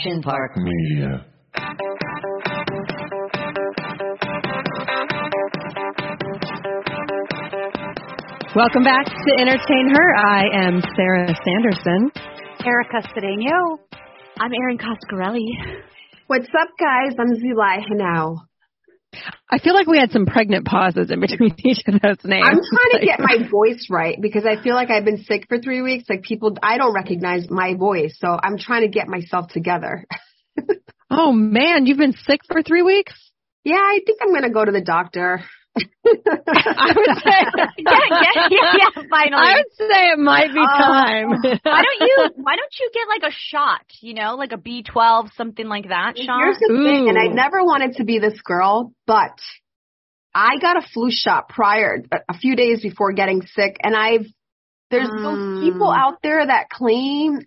Action Park Media. Welcome back to Entertain Her. I am Sarah Sanderson. Erica Cedeno. I'm Erin Coscarelli. What's up, guys? I'm Zulay Henao. I feel like we had some pregnant pauses in between each of those names. I'm trying to get my voice right because I feel like I've been sick for three weeks. Like people, I don't recognize my voice, so I'm trying to get myself together. oh man, you've been sick for three weeks? Yeah, I think I'm gonna go to the doctor. I would say, yeah, yeah, yeah, yeah, finally. I would say it might be Oh. time. why don't you? Why don't you get like a shot? You know, like a B12, something like that shot. Here's the thing, and I never wanted to be this girl, but I got a flu shot prior, a- a few days before getting sick, and I've there's Mm. those people out there that claim,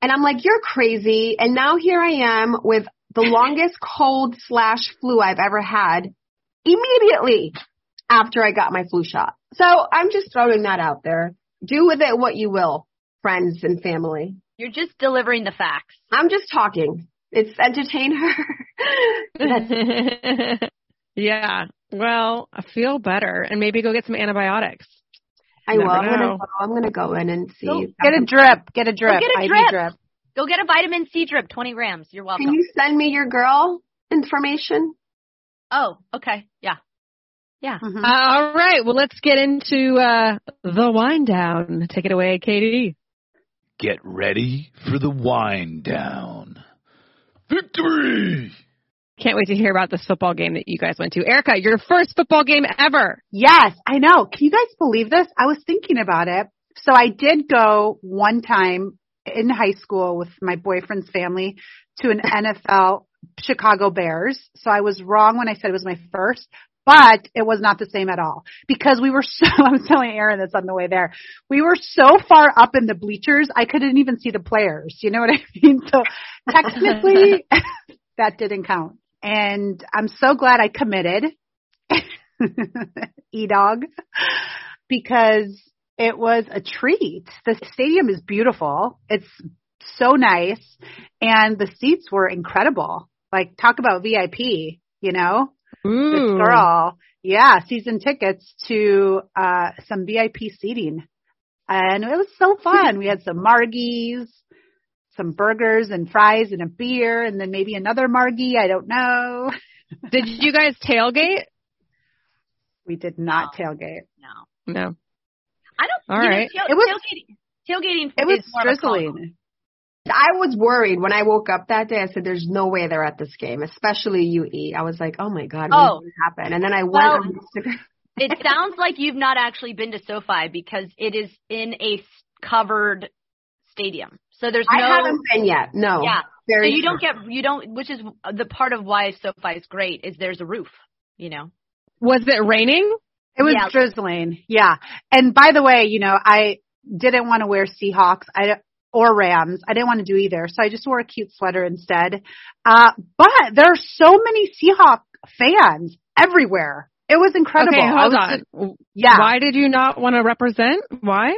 and I'm like, you're crazy, and now here I am with the longest cold slash flu I've ever had immediately after I got my flu shot. So I'm just throwing that out there. Do with it what you will, friends and family. You're just delivering the facts. I'm just talking. It's entertain her. yeah. Well, I feel better, and maybe go get some antibiotics. I Never will. I'm gonna go. I'm gonna go in and see. Go get I a can- drip. Get a drip. get a drip. drip. Go get a vitamin C drip, 20 grams. You're welcome. Can you send me your girl information? oh, okay. Yeah. Yeah. Mhm. Uh, all right. Well, let's get into uh, the wind down. Take it away, Katie. Get ready for the wind down. Victory! Can't wait to hear about this football game that you guys went to. Erica, your first football game ever. Yes, I know. Can you guys believe this? I was thinking about it. So I did go one time in high school with my boyfriend's family to an NFL Chicago Bears. So I was wrong when I said it was my first, but it was not the same at all because we were so, I was telling Erin this on the way there. We were so far up in the bleachers, I couldn't even see the players. You know what I mean? So technically that didn't count. And I'm so glad I committed. E-dog. Because it was a treat. The stadium is beautiful. It's so nice. And the seats were incredible. Like talk about VIP, you know? This girl. Yeah, season tickets to uh some VIP seating. And it was so fun. We had some margies, some burgers and fries and a beer and then maybe another margie, I don't know. Did you guys tailgate? We did not tailgate. No. No. I don't. All you right. Know, tail, It was- tailgating. Tailgating It was is more of a con. drizzling. I was worried when I woke up that day. I said, "There's no way they're at this game, especially UE." I was like, "Oh my god, what Oh. going to happen?" And then I went Well- on Instagram. It sounds like you've not actually been to SoFi because it is in a covered stadium. So there's I no. haven't been yet. No. Yeah. So Very. you don't get you don't, which is the part of why SoFi is great is there's a roof. You know. Was it raining? It was Yeah. drizzling. Yeah. And by the way, you know, I didn't want to wear Seahawks I, or Rams. I didn't want to do either. So I just wore a cute sweater instead. Uh, but there are so many Seahawk fans everywhere. It was incredible. Okay, hold was on. yeah. Why did you not want to represent? Why?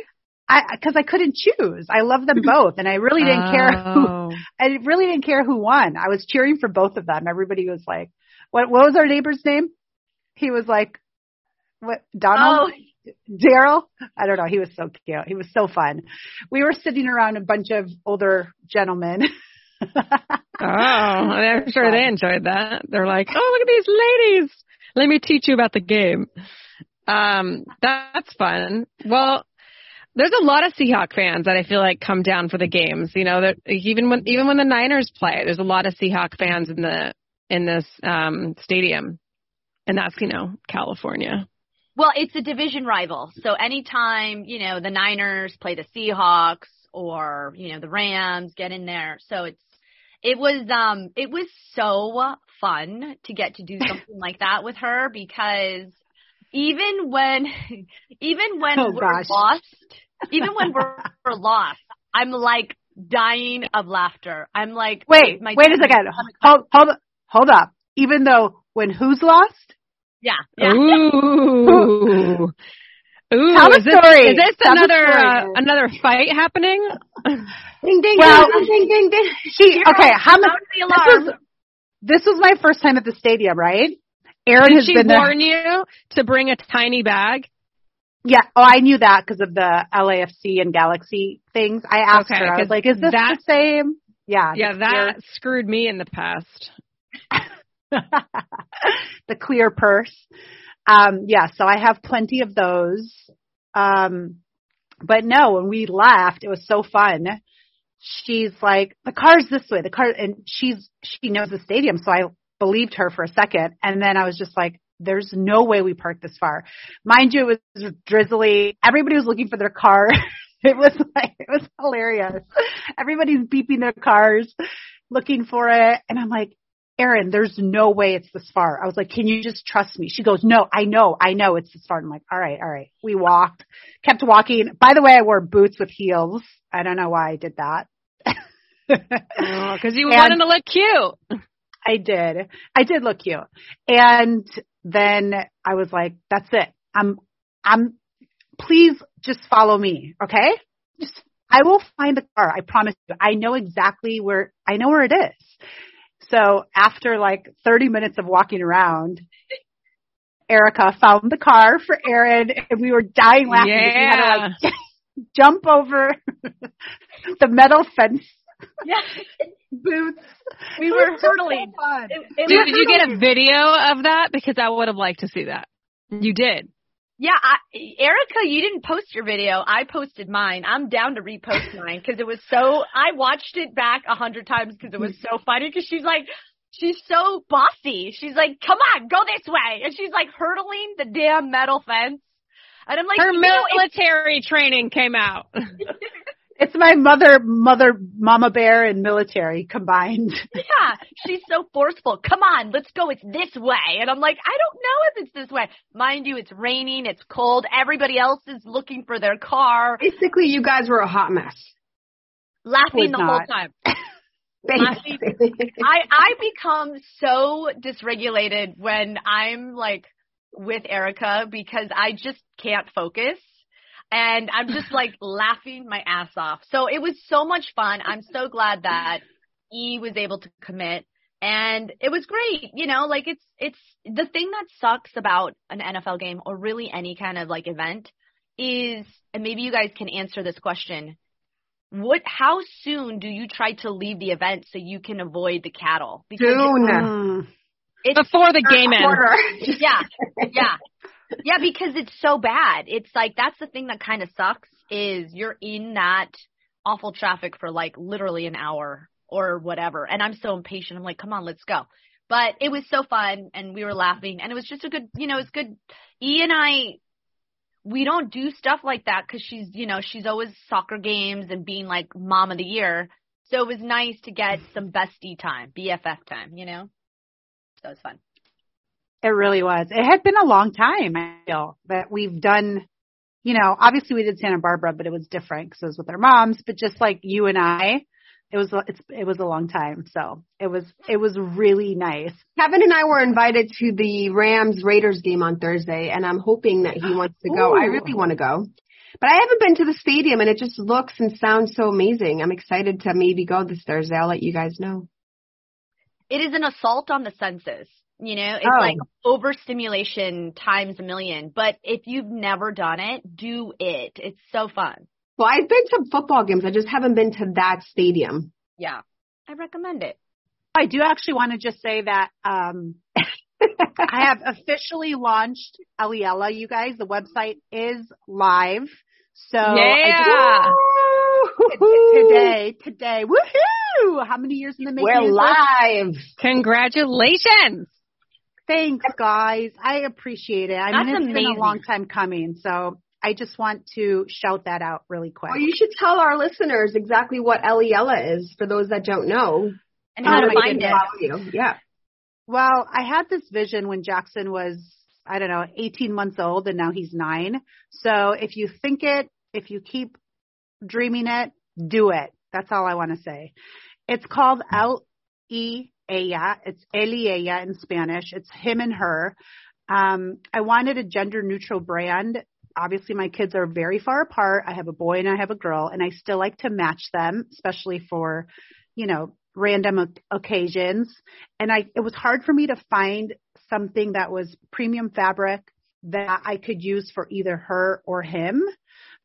I, cause I couldn't choose. I love them both and I really didn't care who, Oh. I really didn't care who won. I was cheering for both of them. Everybody was like, what, what was our neighbor's name? He was like, what, Donald? Oh, Daryl? I don't know. He was so cute. He was so fun. We were sitting around a bunch of older gentlemen. Oh, I'm sure they enjoyed that. They're like, oh, look at these ladies. Let me teach you about the game. Um, that's fun. Well, there's a lot of Seahawk fans that I feel like come down for the games. You know, that even when even when the Niners play, there's a lot of Seahawk fans in the in this um stadium, and that's you know California. Well, it's a division rival. So anytime you know the Niners play the Seahawks or you know the Rams get in there, so it's it was um it was so fun to get to do something like that with her because even when even when Oh, we're gosh. lost, even when we're, we're lost, I'm like dying of laughter. I'm like wait, my wait a second. Hold, hold, hold up. Even though when who's lost? Yeah, yeah. Ooh. Ooh, Tell the is this, story. is this Tell the another story. uh, another fight happening? Ding ding Well- ding ding ding ding. She okay. How much? Sound the This was this was my first time at the stadium, right? Erin Did has she been there. warn you to bring a tiny bag? Yeah. Oh, I knew that because of the LAFC and Galaxy things. I asked Okay, her. I was like, "Is this that- the same?" Yeah. Yeah, the that screwed me in the past. the clear purse. Um, yeah. So I have plenty of those. Um, but no, when we left, it was so fun. She's like, "The car's this way." The car, and she's she knows the stadium, so I believed her for a second, and then I was just like. There's no way we parked this far. Mind you, it was drizzly. Everybody was looking for their car. it was like, it was hilarious. Everybody's beeping their cars, looking for it. And I'm like, Erin, there's no way it's this far. I was like, can you just trust me? She goes, no, I know, I know it's this far. I'm like, all right, all right. We walked, kept walking. By the way, I wore boots with heels. I don't know why I did that. Oh, because you And- wanted to look cute. I did. I did look cute. And then I was like, that's it. I'm, I'm, please just follow me. Okay. Just, I will find the car. I promise you. I know exactly where, I know where it is. So after like 30 minutes of walking around, Erica found the car for Erin and we were dying laughing. because We had to like jump over the metal fence Yeah. boots. We were hurtling. So fun. It- it Did, was you get a video of that? Because I would have liked to see that. You did. Yeah, I, Erica, you didn't post your video. I posted mine. I'm down to repost mine because it was so. I watched it back a hundred times because it was so funny. Because she's like, she's so bossy. She's like, "Come on, go this way," and she's like hurtling the damn metal fence. And I'm like, Her you know, military training came out. It's my mother, mother, mama bear and military combined. Yeah, she's so forceful. Come on, let's go. It's this way. And I'm like, I don't know if it's this way. Mind you, it's raining, it's cold. Everybody else is looking for their car, Basically, you guys were a hot mess. laughing Was the whole time. Basically. I I become so dysregulated when I'm like with Erica because I just can't focus. And I'm just like laughing my ass off. So it was so much fun. I'm so glad that E was able to commit and it was great. You know, like it's, it's the thing that sucks about an NFL game or really any kind of like event is, and maybe you guys can answer this question. What, how soon do you try to leave the event so you can avoid the cattle? Because Soon. Mm. it's, Before the game ends. Yeah, yeah, yeah, because it's so bad. It's like that's the thing that kind of sucks is you're in that awful traffic for like literally an hour or whatever, and I'm so impatient. I'm like, come on, let's go. But it was so fun, and we were laughing, and it was just a good, you know, it's good. E and I, we don't do stuff like that because she's, you know, she's always soccer games and being like mom of the year. So it was nice to get some bestie time, BFF time, you know. So it was fun. It really was. It had been a long time, I feel, that we've done, you know, obviously we did Santa Barbara, but it was different because it was with our moms, but just like you and I, it was, it's, it was a long time. So it was, it was really nice. Kevin and I were invited to the Rams Raiders game on Thursday, and I'm hoping that he wants to go. I really want to go. But I haven't been to the stadium, and it just looks and sounds so amazing. I'm excited to maybe go this Thursday. I'll let you guys know. it is an assault on the senses. You know, it's Oh. like overstimulation times a million. But if you've never done it, do it. It's so fun. Well, I've been to football games. I just haven't been to that stadium. Yeah. I recommend it. I do actually want to just say that, um, I have officially launched Eliella, you guys. The website is live. So I just- Yeah. today, today, woohoo! How many years in the making? We're live. Congratulations. Thanks, guys. I appreciate it. I mean, That's it's been a long time coming, so I just want to shout that out really quick. Well, you should tell our listeners exactly what Eliella is for those that don't know. And how Oh to find it. You. Yeah. Well, I had this vision when Jackson was, I don't know, 18 months old and now he's nine. So if you think it, if you keep dreaming it, do it. That's all I want to say. It's called L E Ella. It's y Ella in Spanish. It's him and her. Um, I wanted a gender neutral brand. obviously my kids are very far apart. I have a boy and I have a girl and I still like to match them, especially for, you know, random occasions. And I, it was hard for me to find something that was premium fabric that I could use for either her or him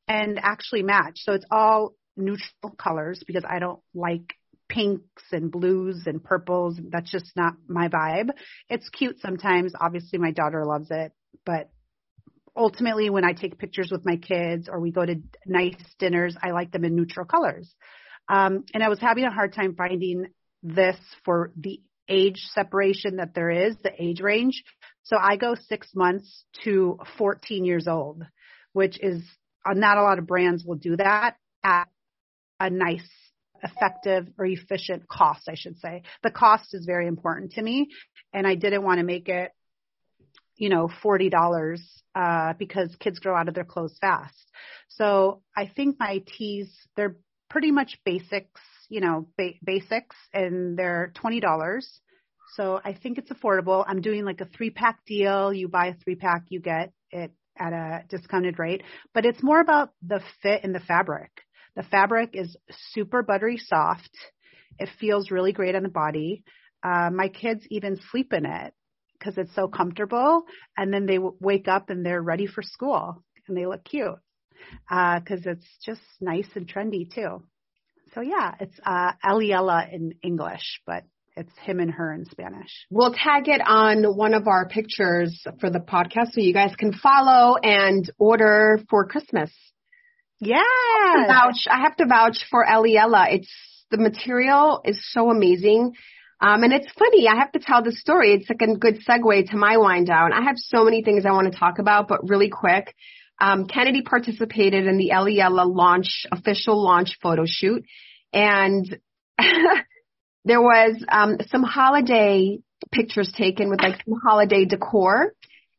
and actually match. So it's all neutral colors because I don't like pinks and blues and purples. That's just not my vibe. It's cute sometimes. Obviously my daughter loves it, but ultimately when I take pictures with my kids or we go to nice dinners, I like them in neutral colors. Um, and I was having a hard time finding this for the age separation that there is, the age range. So I go six months to 14 years old, which is uh, not a lot of brands will do that at a nice, effective or efficient cost, I should say. The cost is very important to me and I didn't want to make it, you know, $40, uh, because kids grow out of their clothes fast. So I think my tees, they're pretty much basics, you know, ba- basics and they're $20. So I think it's affordable. I'm doing like a three pack deal. You buy a three pack, you get it at a discounted rate, but it's more about the fit in the fabric. The fabric is super buttery soft. It feels really great on the body. Uh, my kids even sleep in it because it's so comfortable. And then they w- wake up and they're ready for school and they look cute because uh, it's just nice and trendy too. So yeah, it's uh, in English, but it's him and her in Spanish. We'll tag it on one of our pictures for the podcast so you guys can follow and order for Christmas. Yeah. I have to vouch, I have to vouch for Eliella. It's the material is so amazing. Um, and it's funny. I have to tell the story. It's like a good segue to my wind down. I have so many things I want to talk about, but really quick. Um, Kennedy participated in the Eliella launch, official launch photo shoot. And there was um, some holiday pictures taken with like some holiday decor.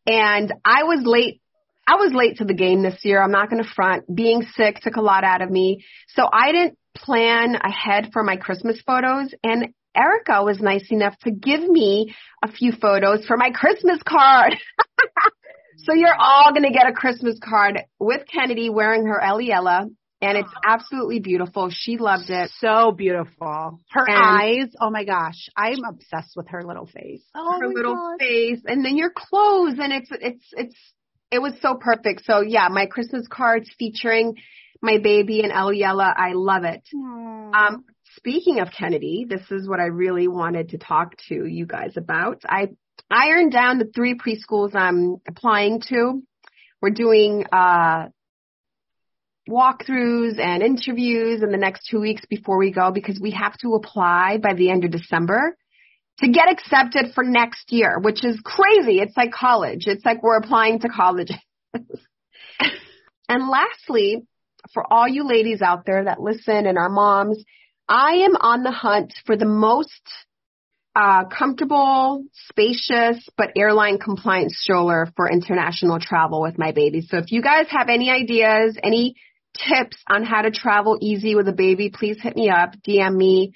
And I was late. I was late to the game this year. I'm not going to front. Being sick took a lot out of me. So I didn't plan ahead for my Christmas photos. And Erica was nice enough to give me a few photos for my Christmas card. so you're all going to get a Christmas card with Kennedy wearing her Eliella and it's absolutely beautiful. She loved it. So beautiful. Her And- eyes. Oh my gosh. I'm obsessed with her little face. Oh her my little gosh. face, and then your clothes, and it's it's it's it was so perfect. So yeah, my Christmas cards featuring my baby and Eliella. I love it. Um, speaking of Kennedy, this is what I really wanted to talk to you guys about. I ironed down the three preschools I'm applying to. We're doing uh, walkthroughs and interviews in the next two weeks before we go because we have to apply by the end of December to get accepted for next year, which is crazy. It's like college. It's like we're applying to colleges. and lastly, for all you ladies out there that listen and our moms, I am on the hunt for the most uh, comfortable, spacious, but airline compliant stroller for international travel with my baby. So if you guys have any ideas, any tips on how to travel easy with a baby, please hit me up, DM me,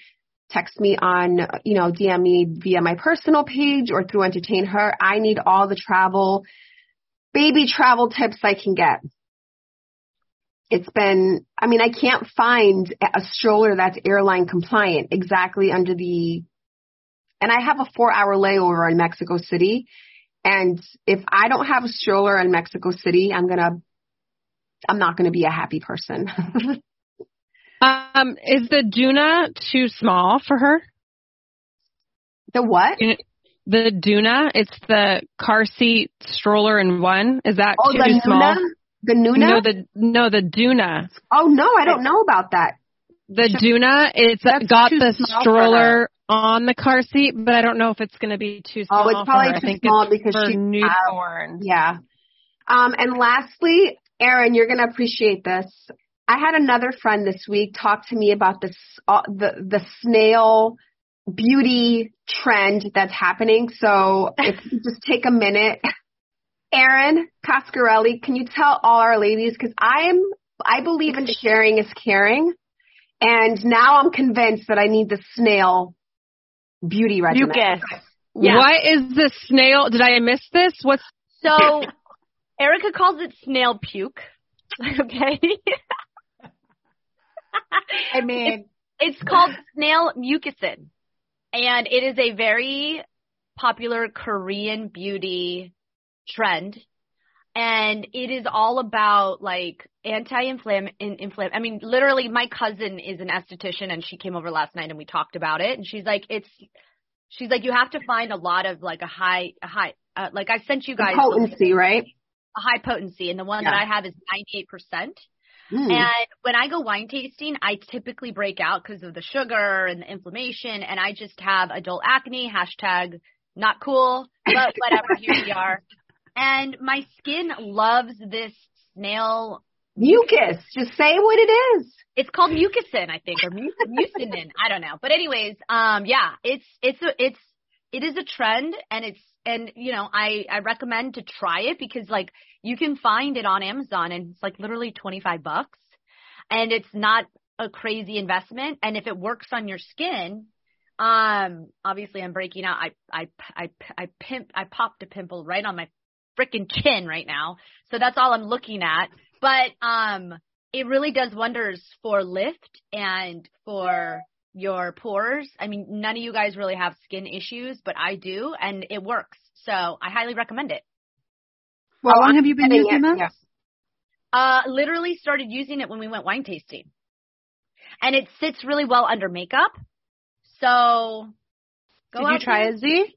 text me on, you know, DM me via my personal page or through Entertain Her. I need all the travel, baby travel tips I can get. It's been, I mean, I can't find a stroller that's airline compliant exactly under the, and I have a four hour layover in Mexico City. And if I don't have a stroller in Mexico City, I'm going to, I'm not going to be a happy person. Um, is the Doona too small for her? the what? The Doona, it's the car seat stroller in one. Is that Oh, too the small? Nuna? The Nuna? No, the no the Doona. oh no, I don't know about that. The Doona, it's That's got the stroller on the car seat, but I don't know if it's going to be too small. Oh, it's probably her. I too think small because she's newborn. Yeah. Um, and lastly, Erin, you're going to appreciate this. I had another friend this week talk to me about this, uh, the, the snail beauty trend that's happening. So if you just take a minute, Erin Coscarelli, can you tell all our ladies, cause I'm, I believe in sharing is caring. And now I'm convinced that I need the snail beauty regimen. Mucus. Yeah. What is the snail? Did I miss this? What's So Erica calls it snail puke. okay. I mean, It's called snail mucusin. And it is a very popular Korean beauty trend. And it is all about like anti-inflam, in, inflam. I mean, literally my cousin is an esthetician and she came over last night and we talked about it. And she's like, it's, she's like, you have to find a lot of like a high, a high, uh, like I sent you The guys potency, right? a high potency and the one that I have is 98%. Mm. And when I go wine tasting, I typically break out because of the sugar and the inflammation, and I just have adult acne. Hashtag not cool, but whatever. here we are. And my skin loves this snail. Mucus. Just say what it is. It's called mucin, I think, or mu- mucinin. I don't know. But anyways, um, yeah, it's it's a it's it is a trend, and it's and you know I I recommend to try it because like you can find it on Amazon and it's like literally 25 bucks and it's not a crazy investment. And if it works on your skin um obviously I'm breaking out. I I I I pimp I popped a pimple right on my freaking chin right now. So that's all I'm looking at. But um it really does wonders for lift and for your pores. I mean, none of you guys really have skin issues, but I do and it works. So I highly recommend it. Well, how long have you been using it, this? yeah. Uh, literally started using it when we went wine tasting. And it sits really well under makeup. So go Did out you try there. it, Z?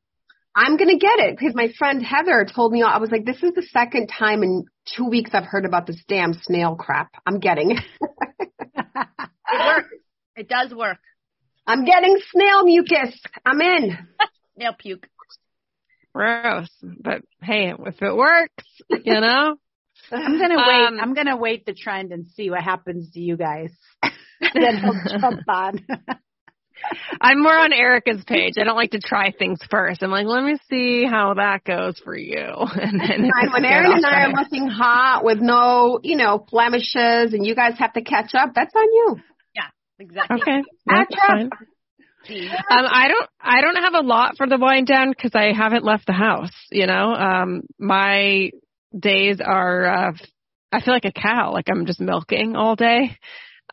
I'm gonna get it because my friend Heather told me I was like, this is the second time in two weeks I've heard about this damn snail crap. I'm getting it. It works. It does work. I'm getting snail mucus. I'm in. snail puke. Gross. But hey, if it works, you know. I'm gonna wait. Um, I'm gonna wait the trend and see what happens to you guys. then I'll jump on. I'm more on Erica's page. I don't like to try things first. I'm like, let me see how that goes for you. And then if When good, and I are looking hot with no, you know, blemishes and you guys have to catch up, that's on you. Exactly. Okay, that's fine. Um, I don't, I don't have a lot for the wind down because I haven't left the house. You know, um, my days are, uh, I feel like a cow, like I'm just milking all day.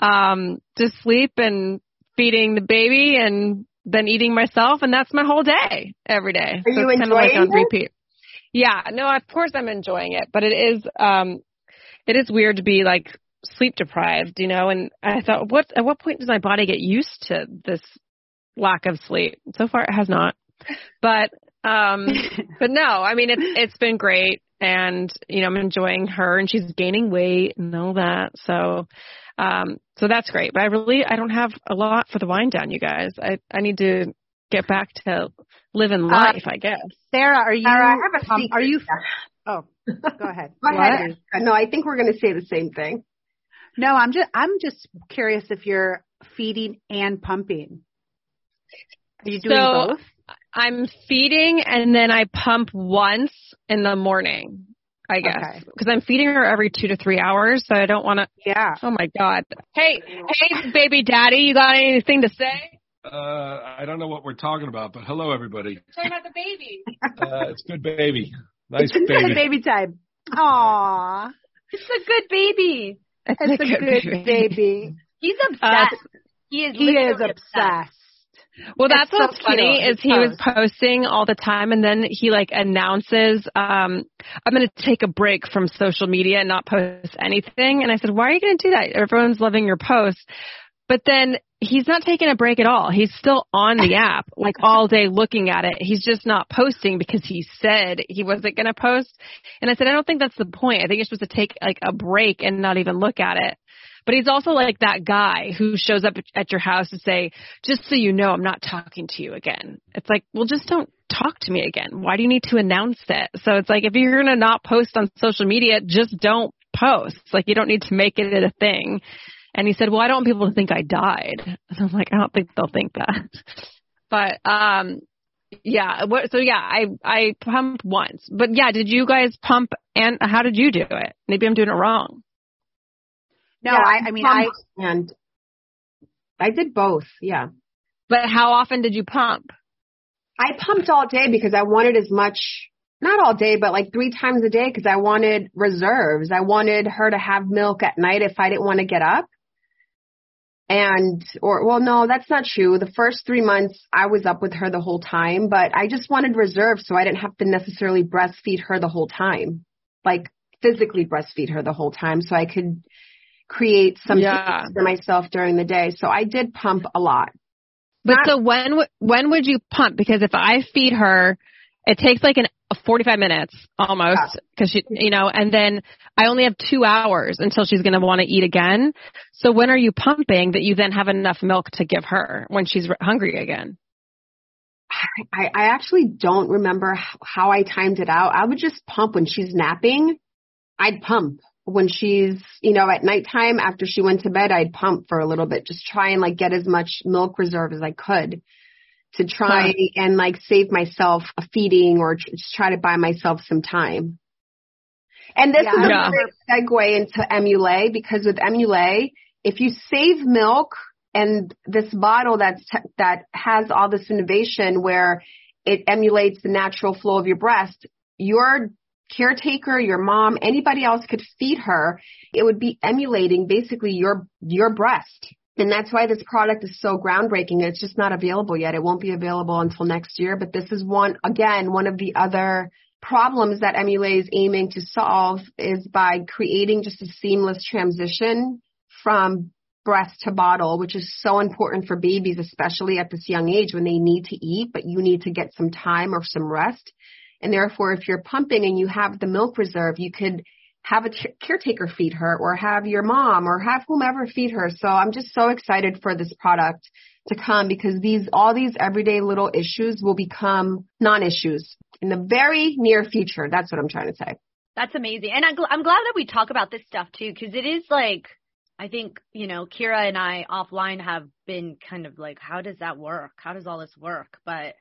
Um, just sleep and feeding the baby and then eating myself, and that's my whole day every day. Are so you it's kind of like enjoying on it? Yeah, no, of course I'm enjoying it, but it is, um, it is weird to be like sleep deprived, you know. And I thought, what at what point does my body get used to this lack of sleep? So far, it has not. But um, but no, I mean it's it's been great, and you know I'm enjoying her, and she's gaining weight and all that. So um, so that's great. But I really I don't have a lot for the wind down, you guys. I I need to get back to living life, I guess. Sarah, are you? Sarah, I have a um, are you? Oh, go ahead. Go ahead. No, I think we're going to say the same thing. No, I'm just I'm just curious if you're feeding and pumping. Are you doing So- both? I'm feeding and then I pump once in the morning, I guess, Okay. because I'm feeding her every two to three hours. So I don't want to. Yeah. Oh my god! Hey, hey, baby daddy, you got anything to say? Uh, I don't know what we're talking about, but hello, everybody. Talking about the baby. Uh, it's good baby. Nice It's baby. baby time. Aw, It's a good baby. It's, it's a good baby. He's Uh, obsessed. he is He is literally obsessed. Well, that's so what's funny is he was posting all the time, and then he like announces, um, "I'm going to take a break from social media and not post anything." And I said, "Why are you going to do that? Everyone's loving your posts." But then he's not taking a break at all. He's still on the app like all day looking at it. He's just not posting because he said he wasn't going to post. And I said, I don't think that's the point. I think you're supposed to take like a break and not even look at it. But he's also like that guy who shows up at your house to say, just so you know, I'm not talking to you again. It's like, well, just don't talk to me again. Why do you need to announce it? So it's like, if you're going to not post on social media, just don't post. Like, you don't need to make it a thing. And he said, well, I don't want people to think I died. And I'm like, I don't think they'll think that. But, um, yeah, what, so yeah, I, I pumped once, but yeah, did you guys pump and how did you do it? Maybe I'm doing it wrong. No, Yeah, I, I mean, I and I did both. Yeah. But how often did you pump? I pumped all day because I wanted as much not all day, but like three times a day because I wanted reserves. I wanted her to have milk at night if I didn't want to get up. And, or, well, no, that's not true. The first three months I was up with her the whole time, but I just wanted reserves so I didn't have to necessarily breastfeed her the whole time. Like physically breastfeed her the whole time so I could create some Yeah. for myself during the day. So I did pump a lot. But Not- so when w- when would you pump? Because if I feed her, it takes like an 45 minutes almost because she, you know, and then I only have two hours until she's going to want to eat again. So when are you pumping that you then have enough milk to give her when she's hungry again? I, I actually don't remember h- how I timed it out. I would just pump when she's napping. I'd pump when she's, you know, at nighttime after she went to bed, I'd pump for a little bit, just try and like get as much milk reserve as I could to try and like save myself a feeding or just try to buy myself some time. And this Yeah, is a great segue into Emulait because with Emulait, if you save milk and this bottle that's t- that has all this innovation where it emulates the natural flow of your breast, your caretaker, your mom, anybody else could feed her. It would be emulating basically your your breast. And that's why this product is so groundbreaking. It's just not available yet. It won't be available until next year, but this is one again one of the other problems that Emulait is aiming to solve is by creating just a seamless transition from breast to bottle, which is so important for babies, especially at this young age when they need to eat, but you need to get some time or some rest. And therefore, if you're pumping and you have the milk reserve, you could have a ca- caretaker feed her or have your mom or have whomever feed her. So I'm just so excited for this product to come because these, all these everyday little issues will become non-issues in the very near future. That's what I'm trying to say. That's amazing. And I'm, gl- I'm glad that we talk about this stuff too, because it is like, I think, you know, Kira and I offline have been kind of like, how does that work? How does all this work? But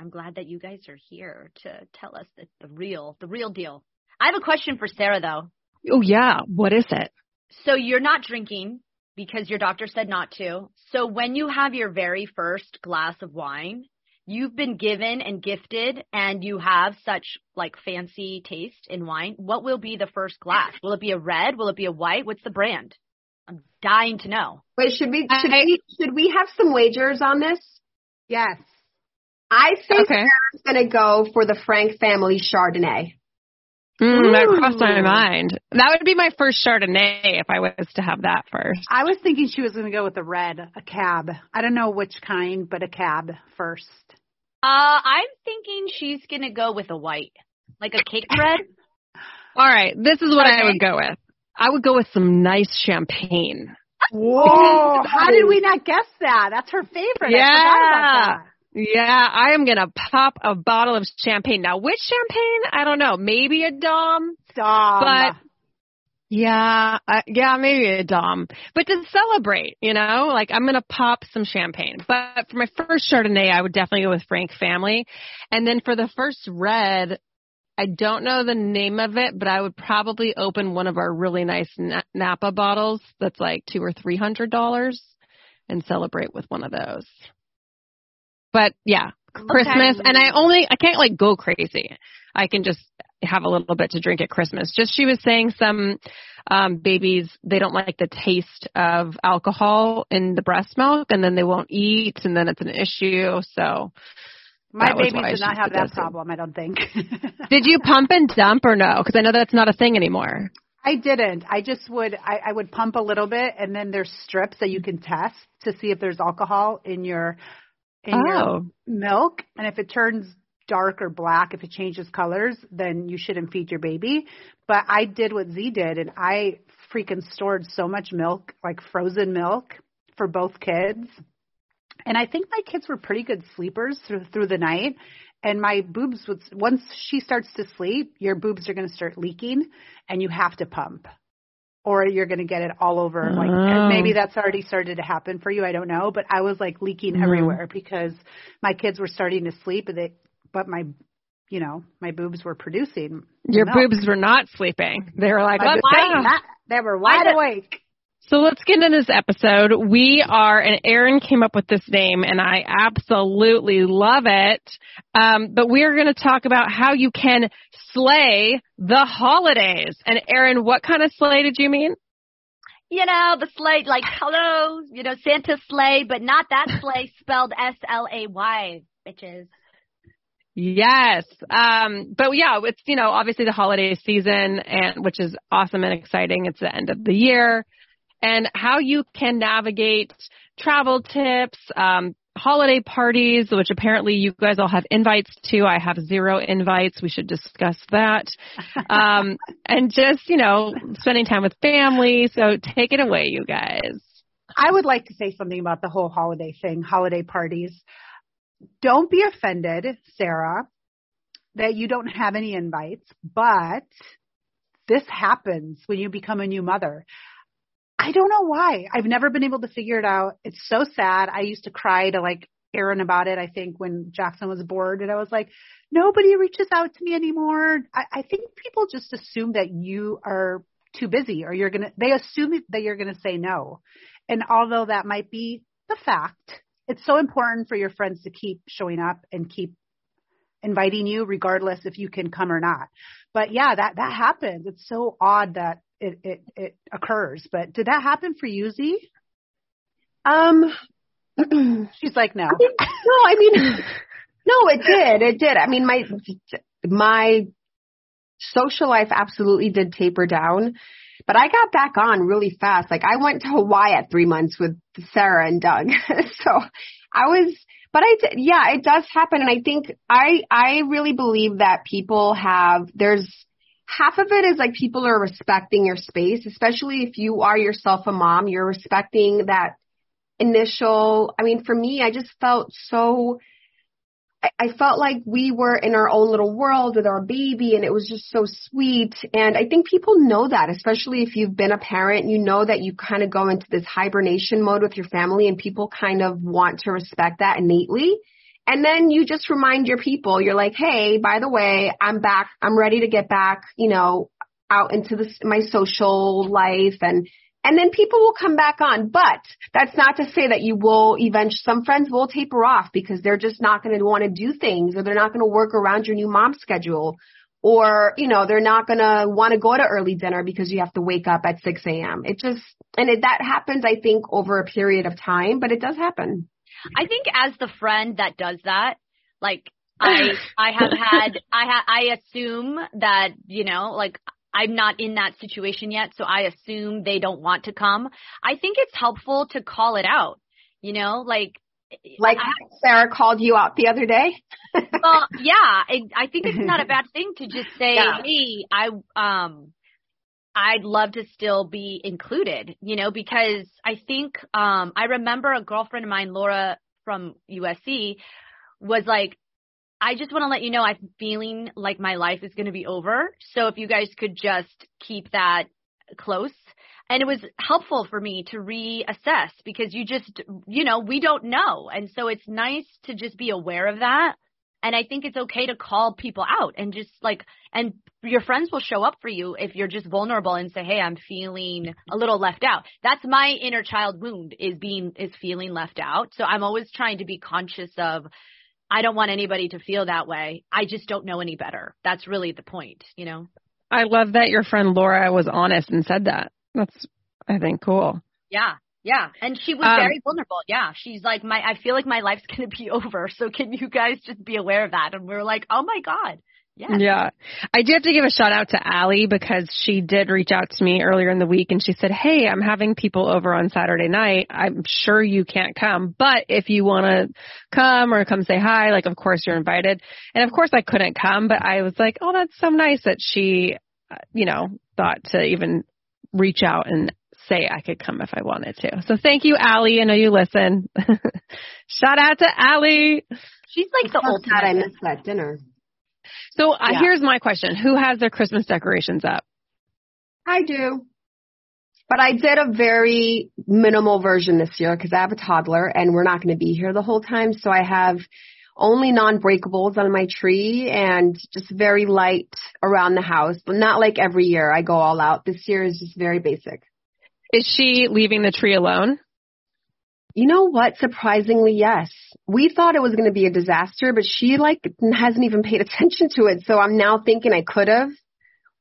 I'm glad that you guys are here to tell us the, the real, the real deal. I have a question for Sarah though. Oh yeah, what is it? So you're not drinking because your doctor said not to. So when you have your very first glass of wine, you've been given and gifted and you have such like fancy taste in wine. What will be the first glass? Will it be a red? Will it be a white? What's the brand? I'm dying to know. Wait, should we, should I- we, should we have some wagers on this? Yes. I think Okay. Sarah's going to go for the Frank family Chardonnay. Mm, that crossed my mind. That would be my first Chardonnay if I was to have that first. I was thinking she was going to go with a red, a cab. I don't know which kind, but a cab first. Uh, I'm thinking she's gonna go with a white, like a cake red. All right, this is what I would go with. I would go with some nice champagne. Whoa! How did we not guess that? That's her favorite. I forgot about that. Yeah, I am gonna pop a bottle of champagne. Now, which champagne? I don't know. Maybe a Dom. Dom. But- Yeah, uh, yeah, maybe a Dom. But to celebrate, you know, like I'm gonna pop some champagne. But for my first Chardonnay, I would definitely go with Frank Family. And then for the first red, I don't know the name of it, but I would probably open one of our really nice Na- Napa bottles that's like two or three hundred dollars and celebrate with one of those. But yeah, Christmas, and I only I can't like go crazy. I can just have a little bit to drink at Christmas. Just she was saying some um babies they don't like the taste of alcohol in the breast milk and then they won't eat and then it's an issue. So My babies did not have that problem, I don't think. did you pump and dump or no? Because I know that's not a thing anymore. I didn't. I just would I, I would pump a little bit and then there's strips that you can test to see if there's alcohol in your in your Oh, milk and if it turns dark or black, if it changes colors, then you shouldn't feed your baby. But I did what Z did and I freaking stored so much milk, like frozen milk for both kids. And I think my kids were pretty good sleepers through through the night. And my boobs would once she starts to sleep, your boobs are going to start leaking and you have to pump. Or you're going to get it all over. Like Oh. maybe that's already started to happen for you. I don't know, but I was like leaking Mhm. everywhere because my kids were starting to sleep, and they, but my, you know, my boobs were producing. your milk. boobs were not sleeping. They were like, My go. were not- They were wide awake. So let's get into this episode. We are, and Erin came up with this name, and I absolutely love it. Um, but we are going to talk about how you can slay the holidays. And Erin, what kind of slay did you mean? You know, the sleigh, like, hello, you know, Santa's sleigh, but not that sleigh spelled S-L-A-Y, bitches. Yes. Um, but yeah, it's, you know, obviously the holiday season and which is awesome and exciting. It's the end of the year and how you can navigate travel tips, um, holiday parties, which apparently you guys all have invites to. I have zero invites. We should discuss that. Um, and just, you know, spending time with family. So take it away, you guys. I would like to say something about the whole holiday thing, holiday parties. Don't be offended, Sarah, that you don't have any invites, but this happens when you become a new mother. I don't know why. I've never been able to figure it out. It's so sad. I used to cry to like Erin about it, I think, when Jackson was bored. And I was like, nobody reaches out to me anymore. I, I think people just assume that you are too busy or you're going to, they assume that you're going to say no. And although that might be the fact, it's so important for your friends to keep showing up and keep inviting you regardless if you can come or not. But yeah, that, that happens. It's so odd that it, it, it occurs. But did that happen for you, Z? Um, She's like, no. I mean, no, I mean, no, it did. It did. I mean, my, my social life absolutely did taper down, but I got back on really fast. Like I went to Hawaii at three months with Sarah and Doug. so I was, but I, yeah, it does happen. And I think I, I really believe that people have, there's, half of it is like people are respecting your space, especially if you are yourself a mom, you're respecting that initial, I mean, for me, I just felt so, I, I felt like we were in our own little world with our baby and it was just so sweet. And I think people know that, especially if you've been a parent, you know that you kind of go into this hibernation mode with your family and people kind of want to respect that innately. And then you just remind your people, you're like, hey, by the way, I'm back. I'm ready to get back, you know, out into this, my social life and, and then people will come back on. But that's not to say that you will eventually, some friends will taper off because they're just not going to want to do things or they're not going to work around your new mom schedule or, you know, they're not going to want to go to early dinner because you have to wake up at 6 a.m. It just, and it, that happens, I think, over a period of time, but it does happen. I think as the friend that does that, like I I have had I ha, I assume that you know like I'm not in that situation yet, so I assume they don't want to come. I think it's helpful to call it out. You know, like like I, Sarah called you out the other day. well, yeah, I, I think it's not a bad thing to just say, yeah. "Hey, I um I'd love to still be included, you know, because I think um I remember a girlfriend of mine, Laura from USC, was like, I just want to let you know I'm feeling like my life is going to be over. So if you guys could just keep that close. And it was helpful for me to reassess because you just, you know, we don't know. And so it's nice to just be aware of that and I think it's okay to call people out and just like, and your friends will show up for you if you're just vulnerable and say, Hey, I'm feeling a little left out. That's my inner child wound is being, is feeling left out. So I'm always trying to be conscious of, I don't want anybody to feel that way. I just don't know any better. That's really the point, you know? I love that your friend Laura was honest and said that. That's, I think, cool. Yeah. Yeah, and she was um, very vulnerable. Yeah, she's like, my, I feel like my life's gonna be over. So can you guys just be aware of that? And we are like, oh my god. Yeah. Yeah. I do have to give a shout out to Allie because she did reach out to me earlier in the week and she said, Hey, I'm having people over on Saturday night. I'm sure you can't come, but if you want to come or come say hi, like, of course you're invited. And of course I couldn't come, but I was like, Oh, that's so nice that she, uh, you know, thought to even reach out and say I could come if I wanted to. So thank you, Allie. I know you listen. Shout out to Allie. She's like the old ultimate. I missed that dinner. So uh, yeah. here's my question: Who has their Christmas decorations up? I do, but I did a very minimal version this year because I have a toddler and we're not going to be here the whole time. So I have only non-breakables on my tree and just very light around the house, but not like every year I go all out. This year is just very basic. Is she leaving the tree alone? You know what? Surprisingly, yes. We thought it was going to be a disaster, but she like hasn't even paid attention to it. So I'm now thinking I could have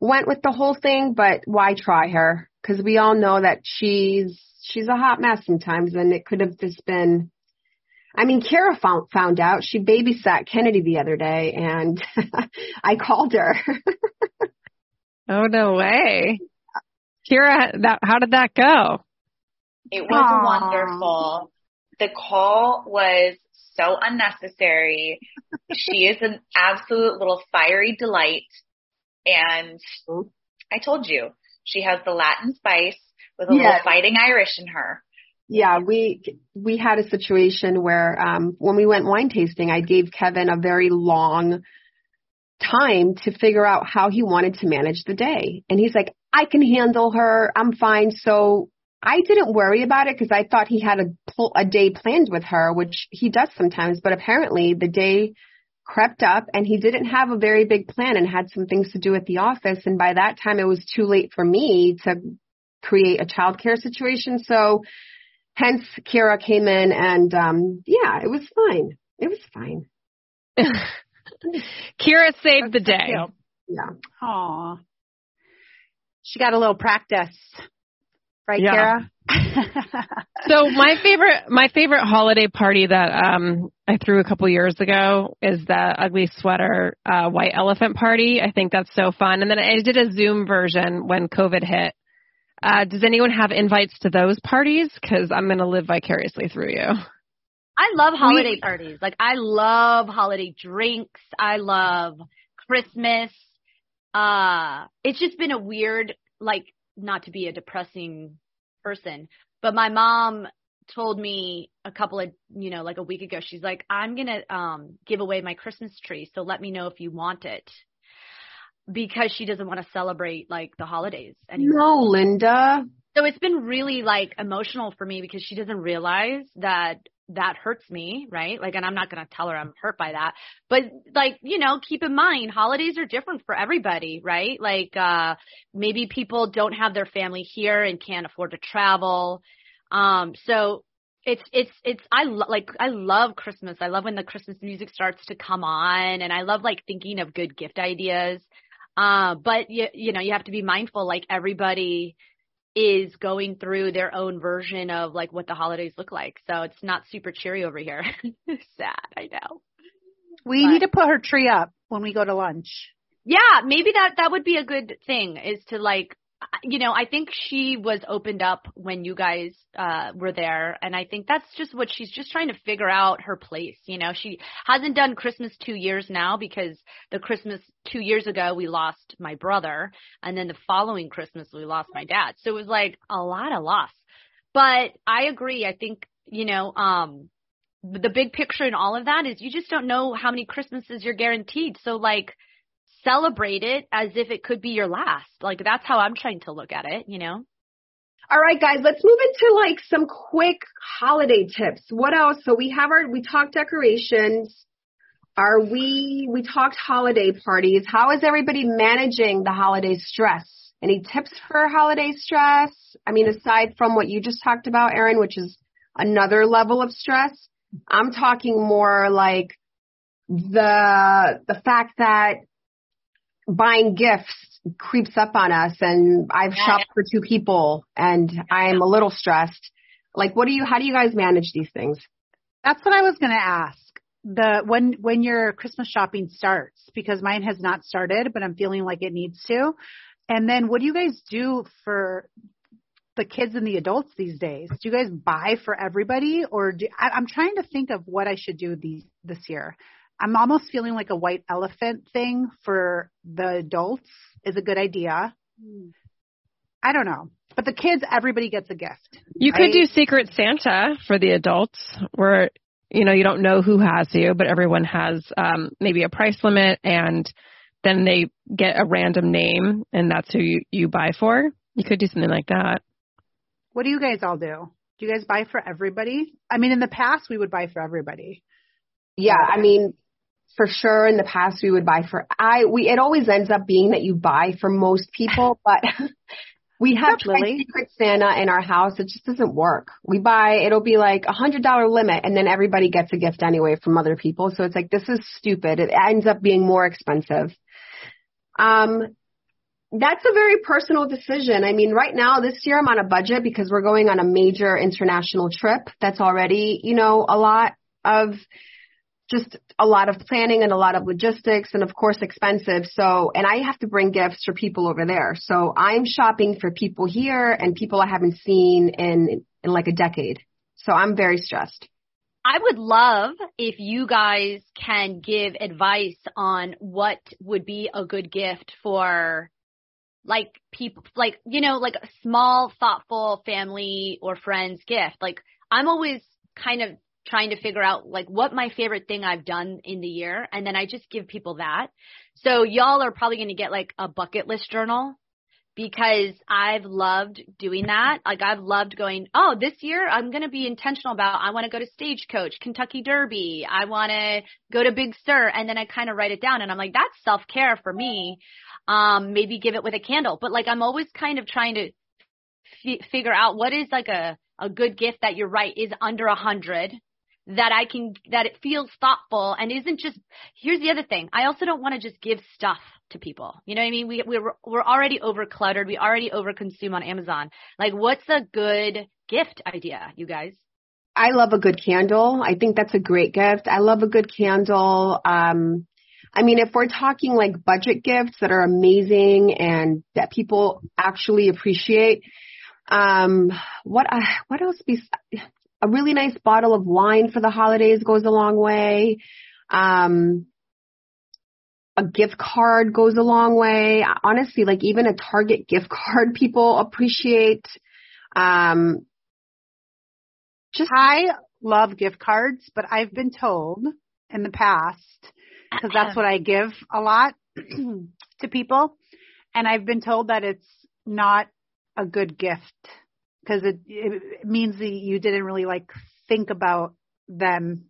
went with the whole thing, but why try her? Because we all know that she's she's a hot mess sometimes, and it could have just been. I mean, Kara found found out she babysat Kennedy the other day, and I called her. Oh no way. Kira, that how did that go? It was Aw. wonderful. The call was so unnecessary. she is an absolute little fiery delight. And I told you, she has the Latin spice with a little fighting Irish in her. Yeah, we we had a situation where um when we went wine tasting, I gave Kevin a very long time to figure out how he wanted to manage the day. And he's like, "I can handle her. I'm fine." So I didn't worry about it because I thought he had a a day planned with her, which he does sometimes, but apparently the day crept up and he didn't have a very big plan and had some things to do at the office and by that time it was too late for me to create a childcare situation. So hence Kira came in and um yeah, it was fine. It was fine. Kira saved the day. Cute. Yeah. Aw. She got a little practice. Right, Yeah. Kara? So my favorite my favorite holiday party that um I threw a couple years ago is the ugly sweater uh white elephant party. I think that's so fun. And then I did a Zoom version when COVID hit. Uh does anyone have invites to those parties cuz I'm going to live vicariously through you. I love holiday parties. Like I love holiday drinks. I love Christmas. Uh it's just been a weird like not to be a depressing person, but my mom told me a couple of, you know, like a week ago she's like I'm going to um give away my Christmas tree, so let me know if you want it. Because she doesn't want to celebrate like the holidays anymore. No, Linda. So it's been really like emotional for me because she doesn't realize that that hurts me, right? Like, and I'm not going to tell her I'm hurt by that. But like, you know, keep in mind, holidays are different for everybody, right? Like, uh, maybe people don't have their family here and can't afford to travel. Um, so it's, it's, it's, I lo- like, I love Christmas. I love when the Christmas music starts to come on and I love like thinking of good gift ideas. Uh, but you, you know, you have to be mindful, like everybody, is going through their own version of like what the holidays look like. So it's not super cheery over here. Sad, I know. we But- need to put her tree up when we go to lunch. Yeah, maybe that that would be a good thing is to like you know, I think she was opened up when you guys uh were there and I think that's just what she's just trying to figure out her place, you know. She hasn't done Christmas 2 years now because the Christmas 2 years ago we lost my brother and then the following Christmas we lost my dad. So it was like a lot of loss. But I agree. I think, you know, um the big picture in all of that is you just don't know how many Christmases you're guaranteed. So like celebrate it as if it could be your last. Like that's how I'm trying to look at it, you know? All right, guys, let's move into like some quick holiday tips. What else? So we have our, we talked decorations. Are we, we talked holiday parties. How is everybody managing the holiday stress? Any tips for holiday stress? I mean, aside from what you just talked about, Erin, which is another level of stress, I'm talking more like the, the fact that buying gifts creeps up on us and I've Yeah. shopped for two people and I'm a little stressed. Like what do you how do you guys manage these things? That's what I was going to ask. The when when your Christmas shopping starts because mine has not started, but I'm feeling like it needs to. And then what do you guys do for the kids and the adults these days? Do you guys buy for everybody or do I, I'm trying to think of what I should do these this year. I'm almost feeling like a white elephant thing for the adults is a good idea. I don't know. But the kids, everybody gets a gift. You could do Secret Santa for the adults where you know you don't know who has you, but everyone has um maybe a price limit and then they get a random name and that's who you, you buy for. You could do something like that. What do you guys all do? Do you guys buy for everybody? I mean, in the past, we would buy for everybody. Yeah, I mean for sure in the past we would buy for I we it always ends up being that you buy for most people, but We have tried Secret Santa in our house. It just doesn't work. We buy, it'll be like a hundred dollar limit and then everybody gets a gift anyway from other people. So it's like, this is stupid. It ends up being more expensive. Um, that's a very personal decision. I mean, right now, this year I'm on a budget because we're going on a major international trip. That's already, you know, a lot of just a lot of planning and a lot of logistics and of course expensive. So, and I have to bring gifts for people over there. So I'm shopping for people here and people I haven't seen in, in like a decade. So I'm very stressed. I would love if you guys can give advice on what would be a good gift for like people like you know like a small thoughtful family or friends gift. Like I'm always kind of trying to figure out like what my favorite thing I've done in the year and then I just give people that. So y'all are probably going to get like a bucket list journal because I've loved doing that. Like I've loved going, oh, this year I'm going to be intentional about I want to go to Stagecoach, Kentucky Derby. I want to go to Big Sur and then I kind of write it down and I'm like that's self-care for me. Um maybe give it with a candle. But like I'm always kind of trying to f- figure out what is like a a good gift that you're right is under a hundred that I can that it feels thoughtful and isn't just here's the other thing. I also don't want to just give stuff to people. You know what I mean? We we're we're already over cluttered. We already over consume on Amazon. Like what's a good gift idea, you guys? I love a good candle. I think that's a great gift. I love a good candle. Um, I mean, if we're talking like budget gifts that are amazing and that people actually appreciate, um, what uh, what else? Be a really nice bottle of wine for the holidays goes a long way. Um, a gift card goes a long way. Honestly, like even a Target gift card, people appreciate. Um, just I love gift cards, but I've been told in the past, because that's what I give a lot to people, and I've been told that it's not a good gift because it, it means that you didn't really like think about them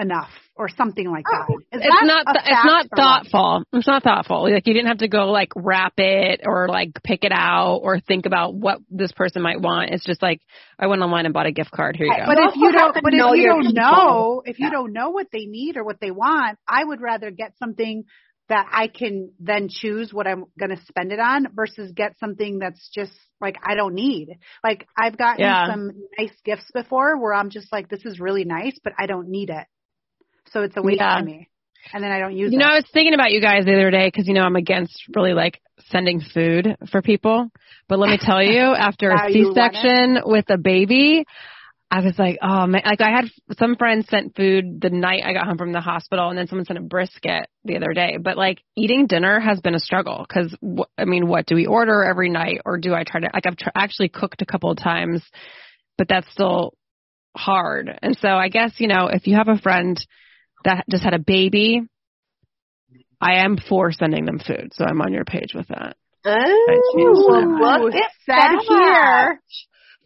enough or something like that. Oh, Is it's that not a th- it's not or what? thoughtful. It's not thoughtful. Like you didn't have to go like wrap it or like pick it out or think about what this person might want. It's just like I went online and bought a gift card. Here you go. But You if you don't, but know if you don't people. know, if Yeah. you don't know what they need or what they want, I would rather get something that I can then choose what I'm going to spend it on versus get something that's just like I don't need. Like I've gotten Yeah. some nice gifts before where I'm just like, this is really nice, but I don't need it. So it's a waste Yeah. to me. And then I don't use it. You know. I was thinking about you guys the other day because you know I'm against really like sending food for people. But let me tell you, after a you it? C-section with a baby, I was like, oh man, like I had some friends sent food the night I got home from the hospital, and then someone sent a brisket the other day. But like eating dinner has been a struggle because wh- I mean, what do we order every night, or do I try to like I've tr- actually cooked a couple of times, but that's still hard. And so I guess you know if you have a friend that just had a baby, I am for sending them food, so I'm on your page with that. Oh, look at that. here.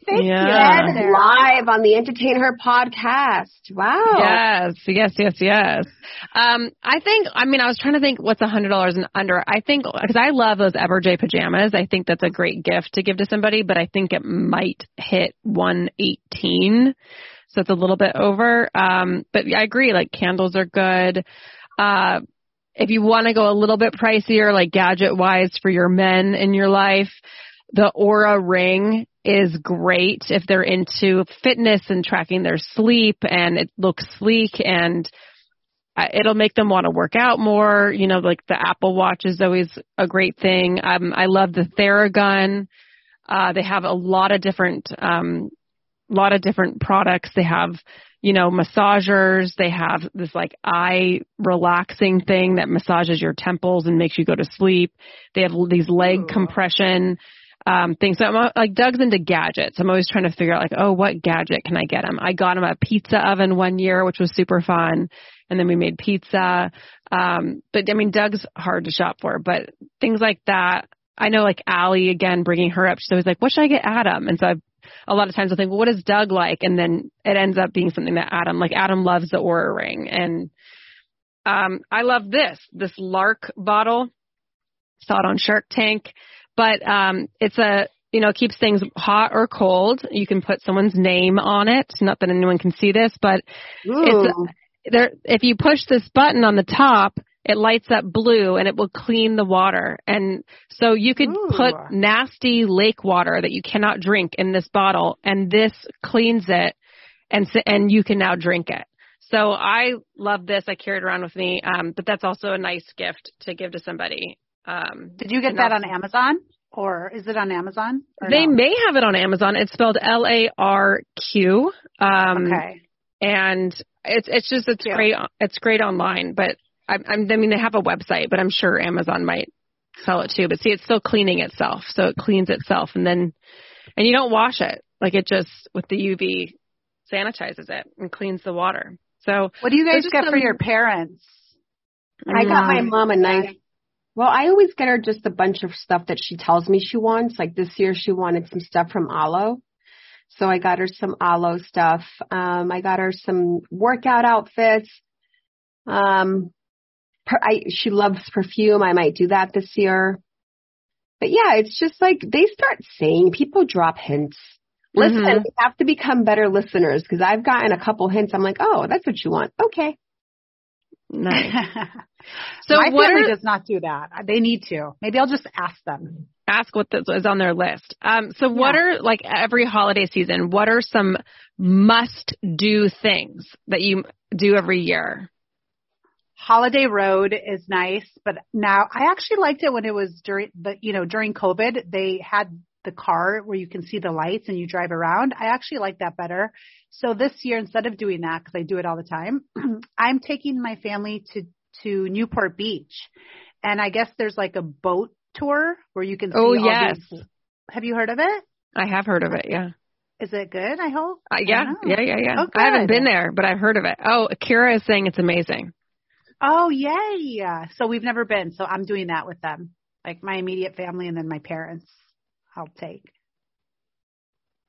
Thank Yeah. you. Said live on the EntertainHER podcast. Wow. Yes, yes, yes, yes. Um, I think. I mean, I was trying to think what's a hundred dollars and under. I think because I love those Eberjey pajamas. I think that's a great gift to give to somebody, but I think it might hit one eighteen, so it's a little bit over. Um, but I agree. Like candles are good. Uh, if you want to go a little bit pricier, like gadget wise for your men in your life, the Oura ring is great if they're into fitness and tracking their sleep and it looks sleek and uh, it'll make them want to work out more. You know, like the Apple Watch is always a great thing. Um, I love the Theragun. Uh, they have a lot of different, um, lot of different products. They have, you know, massagers. They have this like eye relaxing thing that massages your temples and makes you go to sleep. They have these leg compression um things. So I'm like Doug's into gadgets. I'm always trying to figure out like, oh, what gadget can I get him? I got him a pizza oven one year, which was super fun, and then we made pizza. Um, but I mean, Doug's hard to shop for, but things like that. I know like Allie again bringing her up. She's always like, what should I get Adam? And so I've a lot of times I think, well, what does Doug like? And then it ends up being something that Adam like. Adam loves the Oura ring, and um, I love this this LARQ bottle. Saw it on Shark Tank, but um, it's a you know, keeps things hot or cold. You can put someone's name on it. Not that anyone can see this, but Ooh. there, if you push this button on the top, it lights up blue and it will clean the water. And so you could Ooh. put nasty lake water that you cannot drink in this bottle and this cleans it and and you can now drink it. So I love this. I carry it around with me. Um, but that's also a nice gift to give to somebody. Um, Did you get that on Amazon? Or is it on Amazon? Or they no? may have it on Amazon. It's spelled L A R Q. Um, Okay. and it's it's just it's Cute. great it's great online but I, I'm- I mean they have a website but i'm sure amazon might sell it too but see it's still cleaning itself so it cleans itself and then and you don't wash it like it just with the uv sanitizes it and cleans the water so What do you guys just get for your parents? I got my Um, mom a nice. Well, I always get her just a bunch of stuff that she tells me she wants. Like this year, she wanted some stuff from Alo. So I got her some Alo stuff. Um, I got her some workout outfits. Um, per, I, she loves perfume. I might do that this year. But yeah, it's just like they start saying, people drop hints. Listen, Mhm. we have to become better listeners because I've gotten a couple hints. I'm like, oh, that's what you want. Okay. Nice so my what family are, does not do that. They need to. Maybe I'll just ask them. ask what is on their list um so what are like every holiday season what are some must do things that you do every year Holiday Road is nice, but now I actually liked it when it was during the, you know, during COVID, they had the car where you can see the lights and you drive around. I actually like that better. So this year, instead of doing that, cause I do it all the time, I'm taking my family to, to Newport Beach. And I guess there's like a boat tour where you can see Oh, all yes. these. Have you heard of it? i have heard of it yeah Is it good? I hope. Uh, I yeah, don't yeah, yeah, yeah. Oh, I haven't been there, but I've heard of it. Oh, Akira is saying it's amazing. Oh, yay. So we've never been. So I'm doing that with them, like my immediate family and then my parents. I'll take.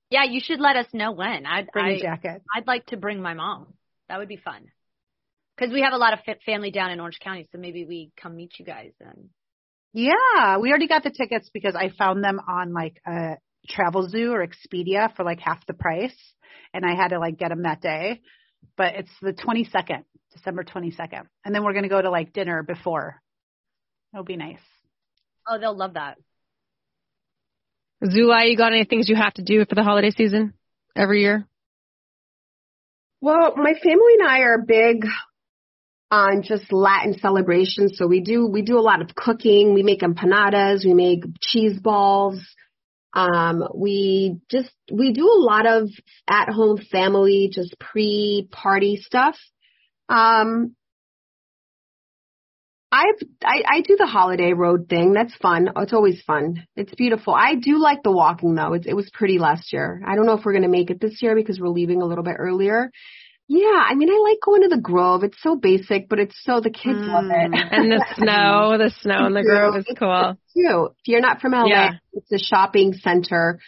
Yeah, you should let us know when. I'd Bring I, a jacket. I'd like to bring my mom. That would be fun. Because we have a lot of fa- family down in Orange County, so maybe we come meet you guys and Yeah, we already got the tickets because I found them on like a Travelzoo or Expedia for like half the price, and I had to like get them that day. But it's the 22nd, December 22nd, and then we're gonna go to like dinner before. It'll be nice. oh, they'll love that. Zulay, you got any things you have to do for the holiday season every year? Well, my family and I are big on just Latin celebrations. So we do, we do a lot of cooking. We make empanadas. We make cheese balls. Um, we just, we do a lot of at home family, just pre party stuff. Um, I've, I, I do the holiday road thing. That's fun. It's always fun. It's beautiful. I do like the walking though. It's, it was pretty last year. I don't know if we're going to make it this year because we're leaving a little bit earlier. Yeah, I mean, I like going to the Grove. It's so basic, but it's so the kids love it. Mm. And the snow, the snow in the grove is cool. too. If you're not from LA, Yeah. it's a shopping center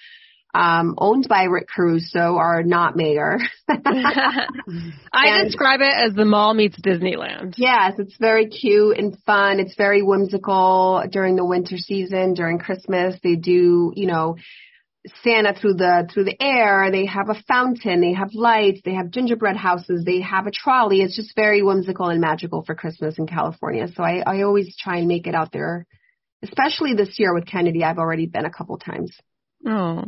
um, owned by Rick Caruso, our not mayor. I And- describe it as the mall meets Disneyland. yes, it's very cute and fun. It's very whimsical during the winter season. During Christmas, they do, you know, Santa through the through the air. They have a fountain. They have lights. They have gingerbread houses. They have a trolley. It's just very whimsical and magical for Christmas in California. So I, I always try and make it out there, especially this year with Kennedy. I've already been a couple times. Oh,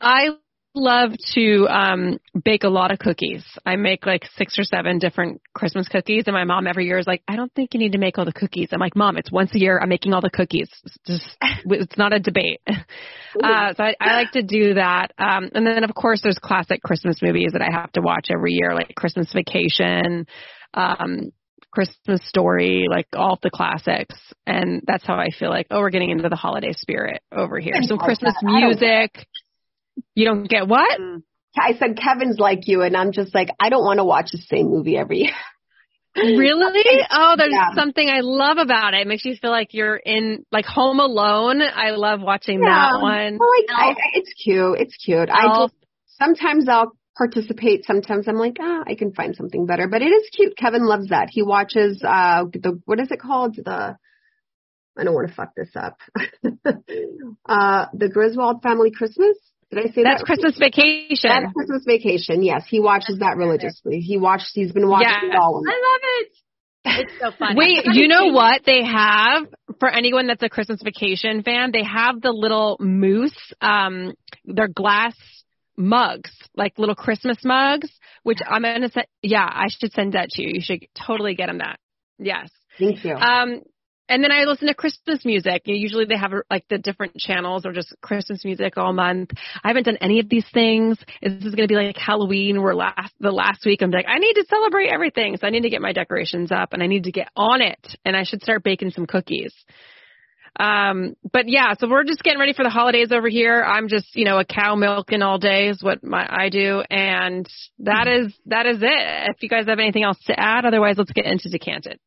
I love to um bake a lot of cookies. I make like six or seven different Christmas cookies, and my mom every year is like, "I don't think you need to make all the cookies." I'm like, "Mom, it's once a year. I'm making all the cookies. It's just it's not a debate." Uh, so I, I like to do that. Um, and then of course there's classic Christmas movies that I have to watch every year, like Christmas Vacation, um, Christmas Story, like all the classics. And that's how I feel like, oh, we're getting into the holiday spirit over here. Some like Christmas that. Don't- music. You don't get what? Mm. I said Kevin's like you, and I'm just like I don't want to watch the same movie every year. Really? Oh, there's Yeah. something I love about it. It makes you feel like you're in like Home Alone. I love watching that one. Well, like, I, it's cute. It's cute. I just sometimes I'll participate. Sometimes I'm like, ah, I can find something better. But it is cute. Kevin loves that. He watches uh the what is it called the I don't want to fuck this up. uh, the Griswold family Christmas. Did I say That's that? Christmas vacation. That's Christmas vacation. Yes, he watches that religiously. He watched. He's been watching Yes. it all. I love it. It's so fun. Wait, you know what they have for anyone that's a Christmas vacation fan? They have the little moose, um, they're glass mugs, like little Christmas mugs, which I'm gonna send. Yeah, I should send that to you. You should totally get them that. Yes. Thank you. Um, and then I listen to Christmas music. Usually they have like the different channels or just Christmas music all month. I haven't done any of these things. This is going to be like Halloween where last, the last week I'm like, I need to celebrate everything. So I need to get my decorations up and I need to get on it and I should start baking some cookies. Um, but yeah, so we're just getting ready for the holidays over here. I'm just, you know, a cow milking all day is what my, I do. And that is, that is it. If you guys have anything else to add, otherwise let's get into decanted.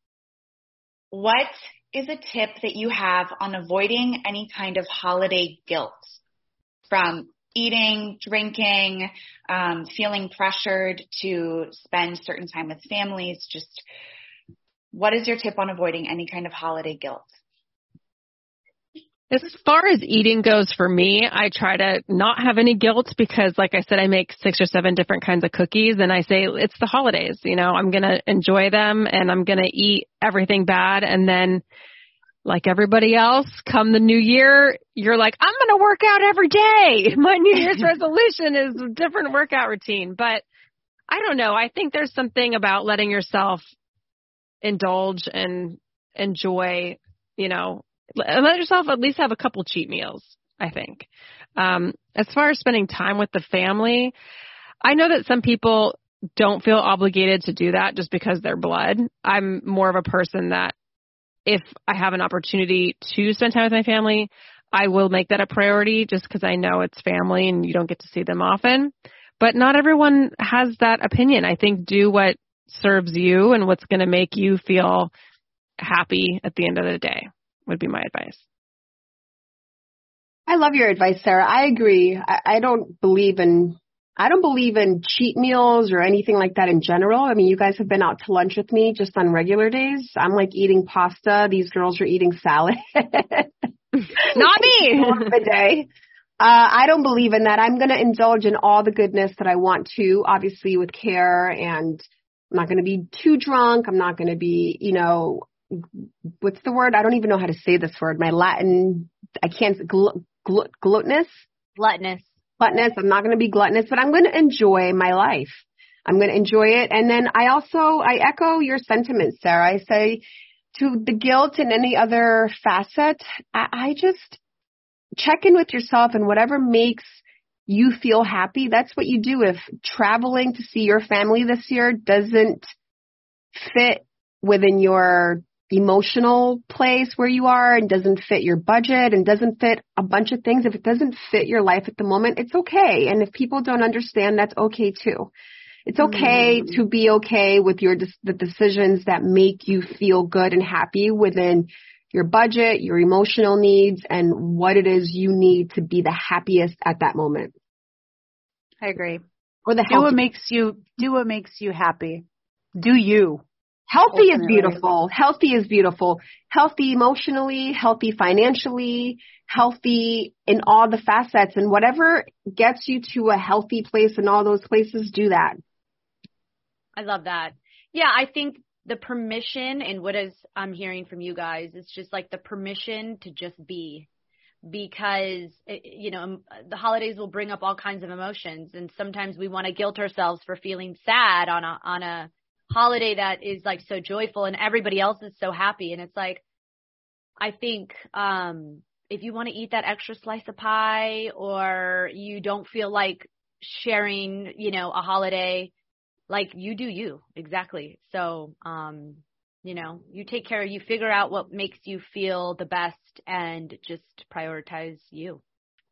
What is a tip that you have on avoiding any kind of holiday guilt from eating, drinking, um, feeling pressured to spend certain time with families? Just what is your tip on avoiding any kind of holiday guilt? As far as eating goes for me, I try to not have any guilt because like I said, I make six or seven different kinds of cookies and I say it's the holidays, you know, I'm going to enjoy them and I'm going to eat everything bad. And then like everybody else, come the new year, you're like, I'm going to work out every day. My new year's resolution is a different workout routine, but I don't know. I think there's something about letting yourself indulge and enjoy, you know, let yourself at least have a couple cheat meals, I think. Um, as far as spending time with the family, I know that some people don't feel obligated to do that just because they're blood. I'm more of a person that if I have an opportunity to spend time with my family, I will make that a priority just because I know it's family and you don't get to see them often. But not everyone has that opinion. I think do what serves you and what's going to make you feel happy at the end of the day would be my advice. I love your advice, Sara. I agree. I, I don't believe in I don't believe in cheat meals or anything like that in general. I mean, you guys have been out to lunch with me just on regular days. I'm like eating pasta. These girls are eating salad. Not me. a day. Uh, I don't believe in that. I'm going to indulge in all the goodness that I want to, obviously with care and I'm not going to be too drunk. I'm not going to be, you know, what's the word? I don't even know how to say this word. My Latin, I can't, gl- gl- gluttonous? Gluttonous. Gluttonous. I'm not going to be gluttonous, but I'm going to enjoy my life. I'm going to enjoy it. And then I also, I echo your sentiments, Sara. I say to the guilt and any other facet, I, I just check in with yourself and whatever makes you feel happy, that's what you do. If traveling to see your family this year doesn't fit within your emotional place where you are and doesn't fit your budget and doesn't fit a bunch of things, if it doesn't fit your life at the moment, it's okay. And if people don't understand, that's okay too. It's okay mm. to be okay with your the decisions that make you feel good and happy within your budget, your emotional needs, and what it is you need to be the happiest at that moment. I agree. Or the do what makes you do what makes you happy. Do you. Healthy is beautiful. Healthy is beautiful. Healthy emotionally, healthy financially, healthy in all the facets and whatever gets you to a healthy place in all those places, do that. I love that. Yeah, I think the permission and what is I'm hearing from you guys is just like the permission to just be because eh, eh, you know the holidays will bring up all kinds of emotions and sometimes we want to guilt ourselves for feeling sad on a on a holiday that is like so joyful and everybody else is so happy and it's like I think um if you want to eat that extra slice of pie or you don't feel like sharing, you know, a holiday like you do you exactly. So, um you know, you take care, you figure out what makes you feel the best and just prioritize you.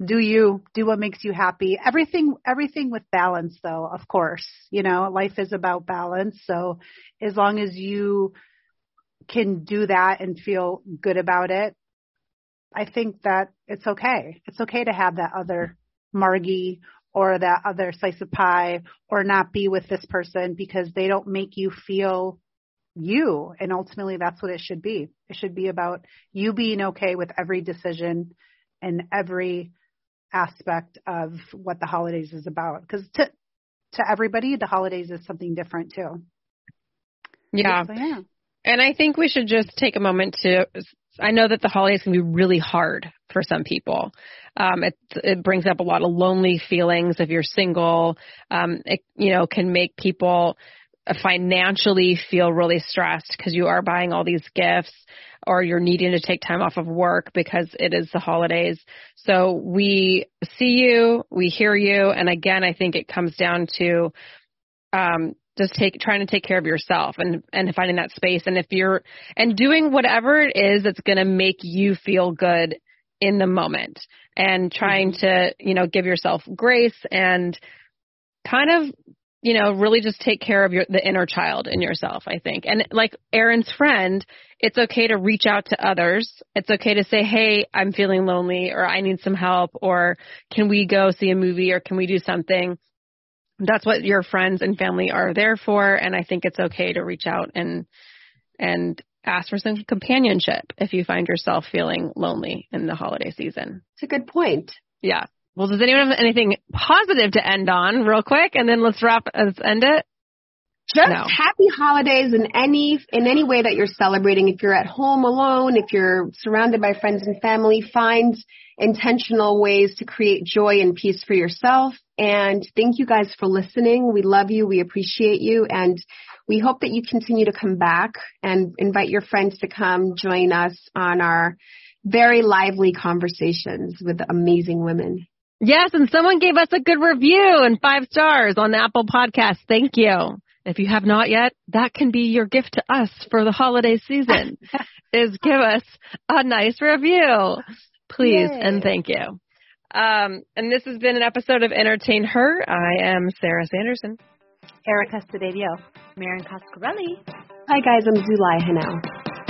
Do you do what makes you happy? Everything, everything with balance though, of course, you know, life is about balance. So as long as you can do that and feel good about it, I think that it's okay. It's okay to have that other margie or that other slice of pie or not be with this person because they don't make you feel you. And ultimately that's what it should be. It should be about you being okay with every decision and every aspect of what the holidays is about. Because to to everybody, the holidays is something different too. Yeah. So, yeah. And I think we should just take a moment to. I know that the holidays can be really hard for some people. Um, it it brings up a lot of lonely feelings if you're single. Um, it you know can make people financially feel really stressed because you are buying all these gifts or you're needing to take time off of work because it is the holidays. So we see you, we hear you, and again, I think it comes down to um, just take trying to take care of yourself and and finding that space and if you're and doing whatever it is that's going to make you feel good in the moment and trying mm-hmm. to you know give yourself grace and kind of you know, really just take care of your the inner child in yourself, I think. And like Erin's friend, it's okay to reach out to others. It's okay to say, "Hey, I'm feeling lonely or I need some help or can we go see a movie or can we do something?" That's what your friends and family are there for, and I think it's okay to reach out and and ask for some companionship if you find yourself feeling lonely in the holiday season. It's a good point. Yeah. Well, does anyone have anything positive to end on, real quick, and then let's wrap. Let's end it. Just no. happy holidays in any in any way that you're celebrating. If you're at home alone, if you're surrounded by friends and family, find intentional ways to create joy and peace for yourself. And thank you guys for listening. We love you. We appreciate you. And we hope that you continue to come back and invite your friends to come join us on our very lively conversations with amazing women. Yes, and someone gave us a good review and five stars on the Apple Podcast. Thank you. If you have not yet, that can be your gift to us for the holiday season is give us a nice review. Please Yay. and thank you. Um, and this has been an episode of EntertainHER. I am Sara Sanderson. Erica Stadio. Erin Coscarelli. Hi guys, I'm Zulay Henao.